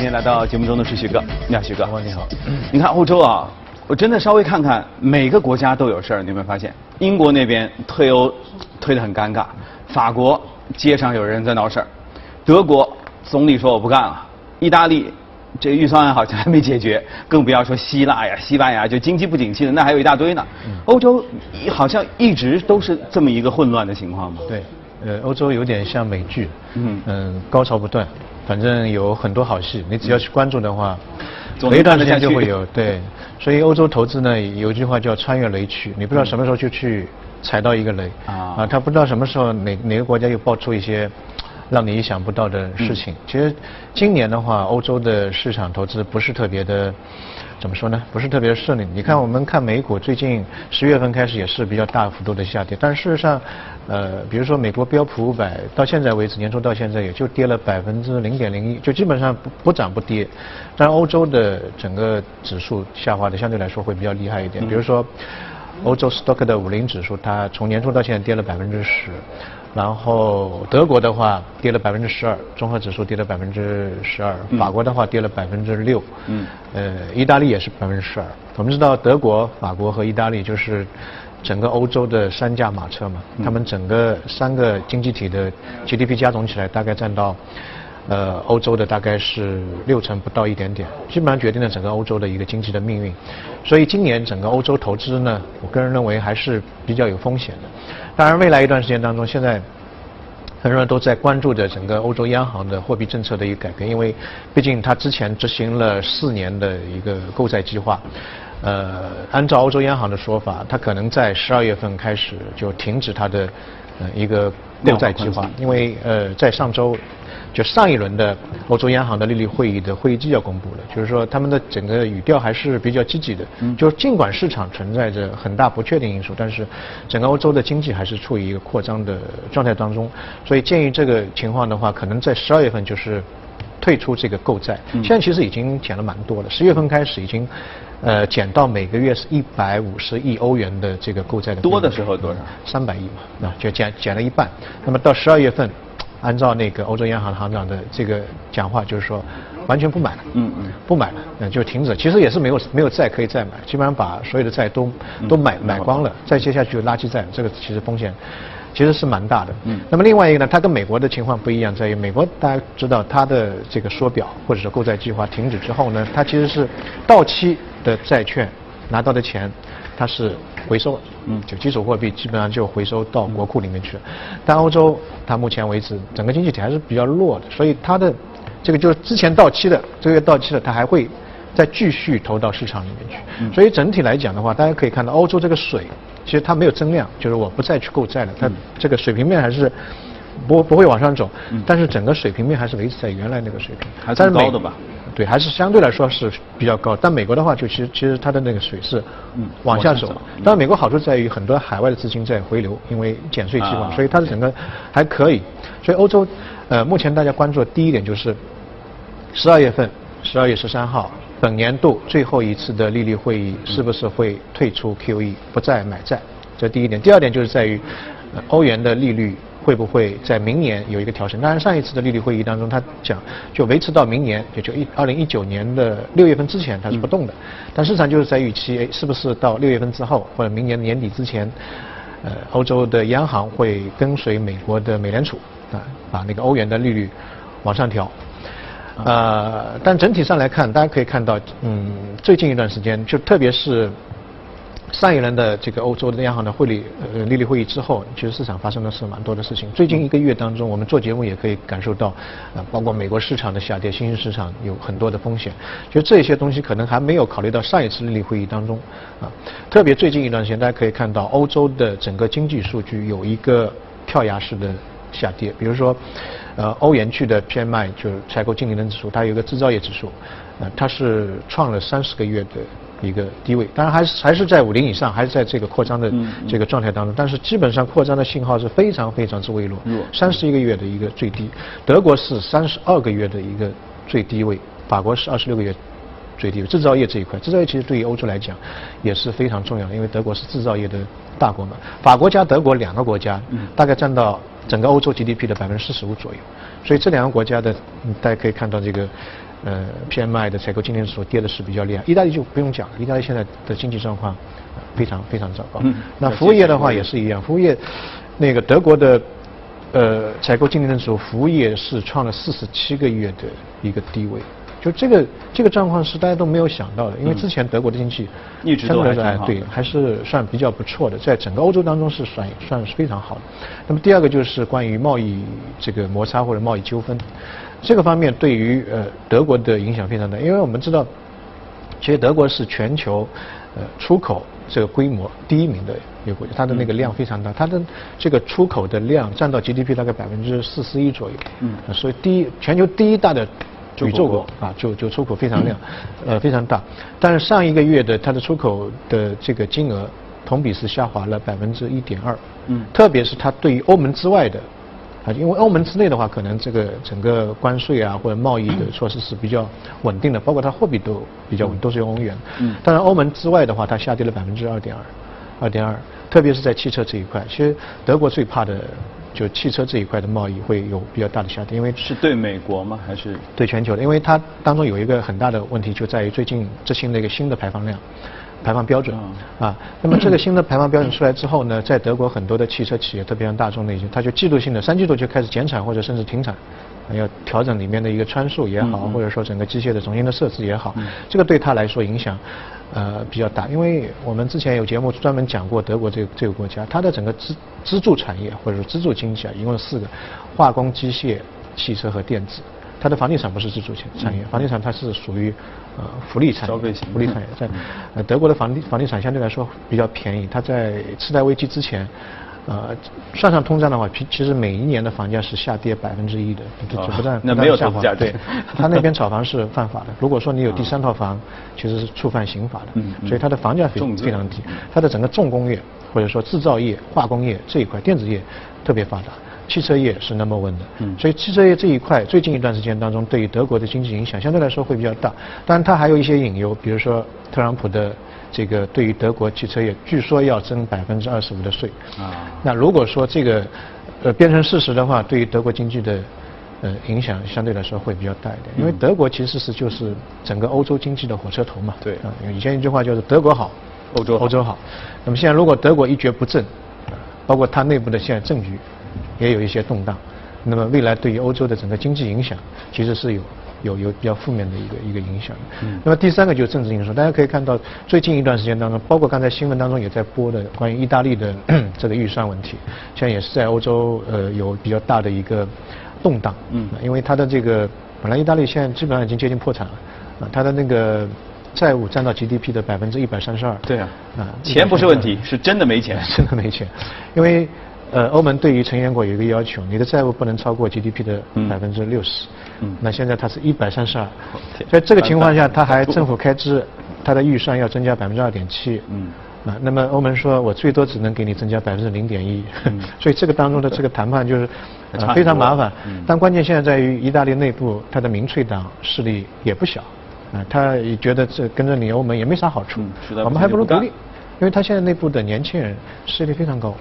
天来到节目中的是徐哥，你好，徐哥。你好。你看欧洲啊，我真的稍微看看，每个国家都有事儿，你有没有发现？英国那边退欧退得很尴尬，法国街上有人在闹事儿，德国总理说我不干了，意大利这预算案好像还没解决，更不要说希腊呀、西班牙，就经济不景气的那还有一大堆呢。欧洲好像一直都是这么一个混乱的情况嘛。对，呃，欧洲有点像美剧，嗯嗯，高潮不断。反正有很多好戏，你只要去关注的话，隔一段时间就会有。对，所以欧洲投资呢，有一句话叫穿越雷区，你不知道什么时候就去踩到一个雷。啊，啊，他不知道什么时候哪哪个国家又爆出一些让你意想不到的事情。其实今年的话，欧洲的市场投资不是特别的。怎么说呢？不是特别顺利。你看，我们看美股最近十月份开始也是比较大幅度的下跌，但事实上，呃，比如说美国标普五百到现在为止，年初到现在也就跌了百分之零点零一，就基本上不不涨不跌。但欧洲的整个指数下滑的相对来说会比较厉害一点。比如说，欧洲 stock 的五零指数，它从年初到现在跌了百分之十。然后德国的话跌了百分之十二，综合指数跌了百分之十二，法国的话跌了百分之六，嗯，呃，意大利也是百分之十二。我们知道德国、法国和意大利就是整个欧洲的三驾马车嘛，他们整个三个经济体的 GDP 加总起来大概占到呃欧洲的大概是六成不到一点点，基本上决定了整个欧洲的一个经济的命运。所以今年整个欧洲投资呢，我个人认为还是比较有风险的。当然，未来一段时间当中，现在很多人都在关注着整个欧洲央行的货币政策的一个改变，因为毕竟它之前执行了四年的一个购债计划，呃，按照欧洲央行的说法，它可能在十二月份开始就停止它的呃一个购债计划，因为呃在上周。就上一轮的欧洲央行的利率会议的会议纪要公布了，就是说他们的整个语调还是比较积极的。嗯。就尽管市场存在着很大不确定因素，但是整个欧洲的经济还是处于一个扩张的状态当中。所以鉴于这个情况的话，可能在十二月份就是退出这个购债。嗯。现在其实已经减了蛮多了，十月份开始已经呃减到每个月是一百五十亿欧元的这个购债的。多的时候多少？三百亿嘛，那就减减了一半。那么到十二月份。按照那个欧洲央行行长的这个讲话，就是说完全不买了，嗯嗯，不买了，那，就停止。其实也是没有没有债可以再买，基本上把所有的债都都买买光了，再接下去就垃圾债，这个其实风险其实是蛮大的。嗯。那么另外一个呢，它跟美国的情况不一样，在于美国大家知道它的这个缩表或者是购债计划停止之后呢，它其实是到期的债券拿到的钱。它是回收了，嗯，就基础货币基本上就回收到国库里面去了。但欧洲它目前为止整个经济体还是比较弱的，所以它的这个就是之前到期的这个月到期了，它还会再继续投到市场里面去。所以整体来讲的话，大家可以看到欧洲这个水其实它没有增量，就是我不再去购债了，它这个水平面还是不不会往上走，但是整个水平面还是维持在原来那个水平，还是高的吧。对，还是相对来说是比较高，但美国的话，就其实其实它的那个水是往下走。当然，美国好处在于很多海外的资金在回流，因为减税计划，所以它的整个还可以。所以欧洲，呃，目前大家关注的第一点就是十二月份，十二月十三号，本年度最后一次的利率会议是不是会退出 QE，不再买债？这第一点。第二点就是在于欧元的利率。会不会在明年有一个调整？当然，上一次的利率会议当中，他讲就维持到明年，也就一二零一九年的六月份之前，它是不动的。但市场就是在预期，是不是到六月份之后，或者明年年底之前，呃，欧洲的央行会跟随美国的美联储啊，把那个欧元的利率往上调。呃，但整体上来看，大家可以看到，嗯，最近一段时间，就特别是。上一轮的这个欧洲的央行的汇率呃利率会议之后，其实市场发生的是蛮多的事情。最近一个月当中，我们做节目也可以感受到，啊，包括美国市场的下跌，新兴市场有很多的风险。就这些东西可能还没有考虑到上一次利率会议当中，啊，特别最近一段时间，大家可以看到欧洲的整个经济数据有一个跳崖式的下跌。比如说，呃，欧元区的 PMI 就是采购经理人指数，它有一个制造业指数，呃，它是创了三十个月的。一个低位，当然还是还是在五零以上，还是在这个扩张的这个状态当中，但是基本上扩张的信号是非常非常之微弱，三十一个月的一个最低，德国是三十二个月的一个最低位，法国是二十六个月最低位，制造业这一块，制造业其实对于欧洲来讲也是非常重要的，因为德国是制造业的大国嘛，法国加德国两个国家大概占到整个欧洲 GDP 的百分之四十五左右，所以这两个国家的大家可以看到这个。呃，PMI 的采购经理指数跌的是比较厉害。意大利就不用讲了，意大利现在的经济状况非常非常糟糕。嗯。那服务业的话也是一样，服务业那个德国的呃采购经理人指数，服务业是创了四十七个月的一个低位。就这个这个状况是大家都没有想到的，因为之前德国的经济一直都还对，还是算比较不错的，在整个欧洲当中是算算是非常好的。那么第二个就是关于贸易这个摩擦或者贸易纠纷，这个方面对于呃德国的影响非常大，因为我们知道，其实德国是全球呃出口这个规模第一名的一个国家，它的那个量非常大，它的这个出口的量占到 GDP 大概百分之四十一左右，嗯，所以第一全球第一大的。宇宙国啊，就就出口非常量，呃非常大，但是上一个月的它的出口的这个金额同比是下滑了百分之一点二，嗯，特别是它对于欧盟之外的，啊，因为欧盟之内的话，可能这个整个关税啊或者贸易的措施是比较稳定的，包括它货币都比较稳，都是用欧元，嗯，当然欧盟之外的话，它下跌了百分之二点二，二点二，特别是在汽车这一块，其实德国最怕的。就汽车这一块的贸易会有比较大的下跌，因为是对美国吗？还是对全球的？因为它当中有一个很大的问题，就在于最近执行了一个新的排放量、排放标准啊。那么这个新的排放标准出来之后呢，在德国很多的汽车企业，特别像大众那些，它就季度性的三季度就开始减产或者甚至停产。要调整里面的一个参数也好，或者说整个机械的重新的设置也好，这个对他来说影响呃比较大。因为我们之前有节目专门讲过德国这个这个国家，它的整个支支柱产业或者说支柱经济啊，一共有四个：化工、机械、汽车和电子。它的房地产不是支柱产产业，房地产它是属于呃福利产业，福利产业在呃德国的房地房地产相对来说比较便宜，它在次贷危机之前。呃，算上通胀的话，其其实每一年的房价是下跌百分之一的，就不断那没有下滑。对，他那边炒房是犯法的。如果说你有第三套房，其实是触犯刑法的。嗯所以它的房价非非常低，它的整个重工业或者说制造业、化工业这一块、电子业特别发达，汽车业是 number one 的。嗯。所以汽车业这一块最近一段时间当中，对于德国的经济影响相对来说会比较大。当然，它还有一些隐忧，比如说特朗普的。这个对于德国汽车业，据说要征百分之二十五的税。啊。那如果说这个呃变成事实的话，对于德国经济的呃影响相对来说会比较大一点。因为德国其实是就是整个欧洲经济的火车头嘛。对。啊，以前一句话就是德国好，欧洲欧洲好。那么现在如果德国一蹶不振，包括它内部的现在政局也有一些动荡，那么未来对于欧洲的整个经济影响其实是有。有有比较负面的一个一个影响。嗯。那么第三个就是政治因素，大家可以看到最近一段时间当中，包括刚才新闻当中也在播的关于意大利的 这个预算问题，现在也是在欧洲呃有比较大的一个动荡。嗯。因为它的这个本来意大利现在基本上已经接近破产了，啊，它的那个债务占到 GDP 的百分之一百三十二。对啊。啊，钱不是问题，是真的没钱。真的没钱，因为呃欧盟对于成员国有一个要求，你的债务不能超过 GDP 的百分之六十。嗯，那现在它是一百三十二，在这个情况下，它还政府开支，它的预算要增加百分之二点七。嗯，啊，那么欧盟说我最多只能给你增加百分之零点一，所以这个当中的这个谈判就是非常麻烦。但关键现在在于意大利内部，它的民粹党势力也不小，啊，他也觉得这跟着你欧盟也没啥好处，我们还不如独立，因为他现在内部的年轻人势力非常高，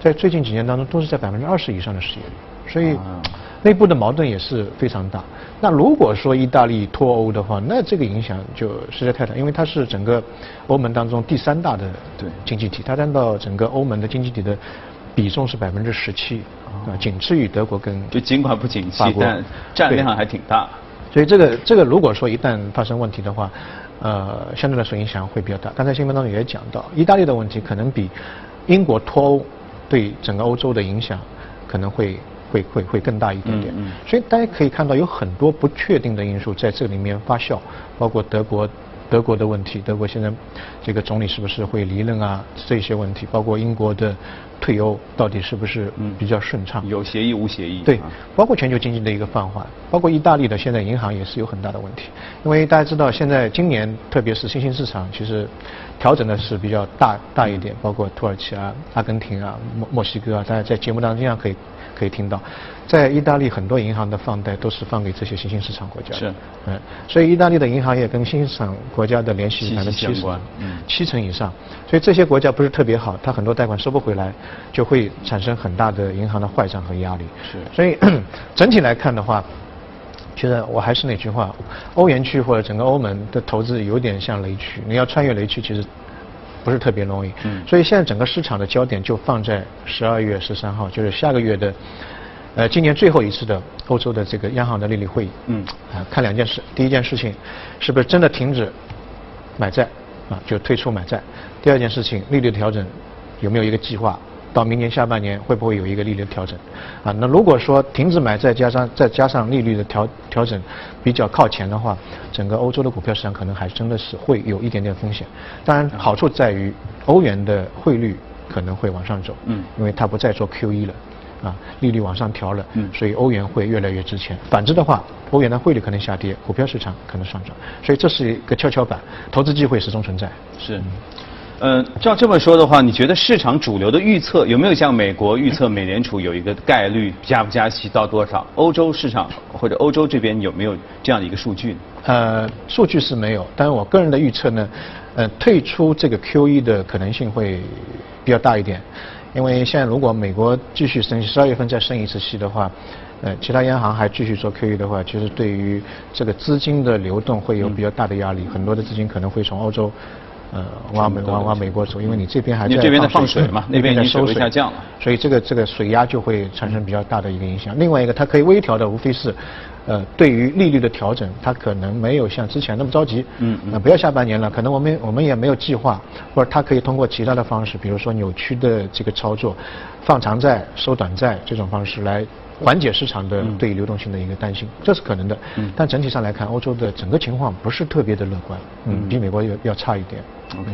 在最近几年当中都是在百分之二十以上的失业率，所以。内部的矛盾也是非常大。那如果说意大利脱欧的话，那这个影响就实在太大，因为它是整个欧盟当中第三大的经济体，它占到整个欧盟的经济体的比重是百分之十七，啊，仅次于德国跟就尽管不景气，但占量还挺大。所以这个这个如果说一旦发生问题的话，呃，相对来说影响会比较大。刚才新闻当中也讲到，意大利的问题可能比英国脱欧对整个欧洲的影响可能会。会会会更大一点点，所以大家可以看到有很多不确定的因素在这里面发酵，包括德国德国的问题，德国现在这个总理是不是会离任啊？这些问题，包括英国的退欧到底是不是比较顺畅？有协议无协议？对，包括全球经济的一个放缓，包括意大利的现在银行也是有很大的问题，因为大家知道现在今年特别是新兴市场其实调整的是比较大大一点，包括土耳其啊、阿根廷啊、墨墨西哥啊，大家在节目当中经常可以。可以听到，在意大利很多银行的放贷都是放给这些新兴市场国家。是，嗯，所以意大利的银行业跟新兴市场国家的联系百分之七十，嗯，七成以上。所以这些国家不是特别好，它很多贷款收不回来，就会产生很大的银行的坏账和压力。是，所以 整体来看的话，其实我还是那句话，欧元区或者整个欧盟的投资有点像雷区，你要穿越雷区其实不是特别容易。嗯。所以现在整个市场的焦点就放在十二月十三号，就是下个月的，呃，今年最后一次的欧洲的这个央行的利率会议。嗯。啊，看两件事，第一件事情是不是真的停止买债啊，就退出买债；第二件事情，利率调整有没有一个计划？到明年下半年会不会有一个利率调整？啊，那如果说停止买债加上再加上利率的调调整比较靠前的话，整个欧洲的股票市场可能还真的是会有一点点风险。当然，好处在于欧元的汇率可能会往上走，嗯，因为它不再做 QE 了，啊，利率往上调了，嗯，所以欧元会越来越值钱。反之的话，欧元的汇率可能下跌，股票市场可能上涨。所以这是一个跷跷板，投资机会始终存在。是。嗯，照这么说的话，你觉得市场主流的预测有没有像美国预测美联储有一个概率加不加息到多少？欧洲市场或者欧洲这边有没有这样的一个数据？呃，数据是没有，但是我个人的预测呢，呃，退出这个 QE 的可能性会比较大一点，因为现在如果美国继续升息，十二月份再升一次息的话，呃，其他央行还继续做 QE 的话，其实对于这个资金的流动会有比较大的压力，很多的资金可能会从欧洲。呃，往美往往美国走，因为你这边还在这边在放水嘛，那边在收水下降了，所以这个这个水压就会产生比较大的一个影响。另外一个，它可以微调的，无非是，呃，对于利率的调整，它可能没有像之前那么着急。嗯嗯。那不要下半年了，可能我们我们也没有计划，或者它可以通过其他的方式，比如说扭曲的这个操作，放长债收短债这种方式来。缓解市场的对流动性的一个担心，这是可能的。嗯但整体上来看，欧洲的整个情况不是特别的乐观，嗯，比美国要要差一点。OK。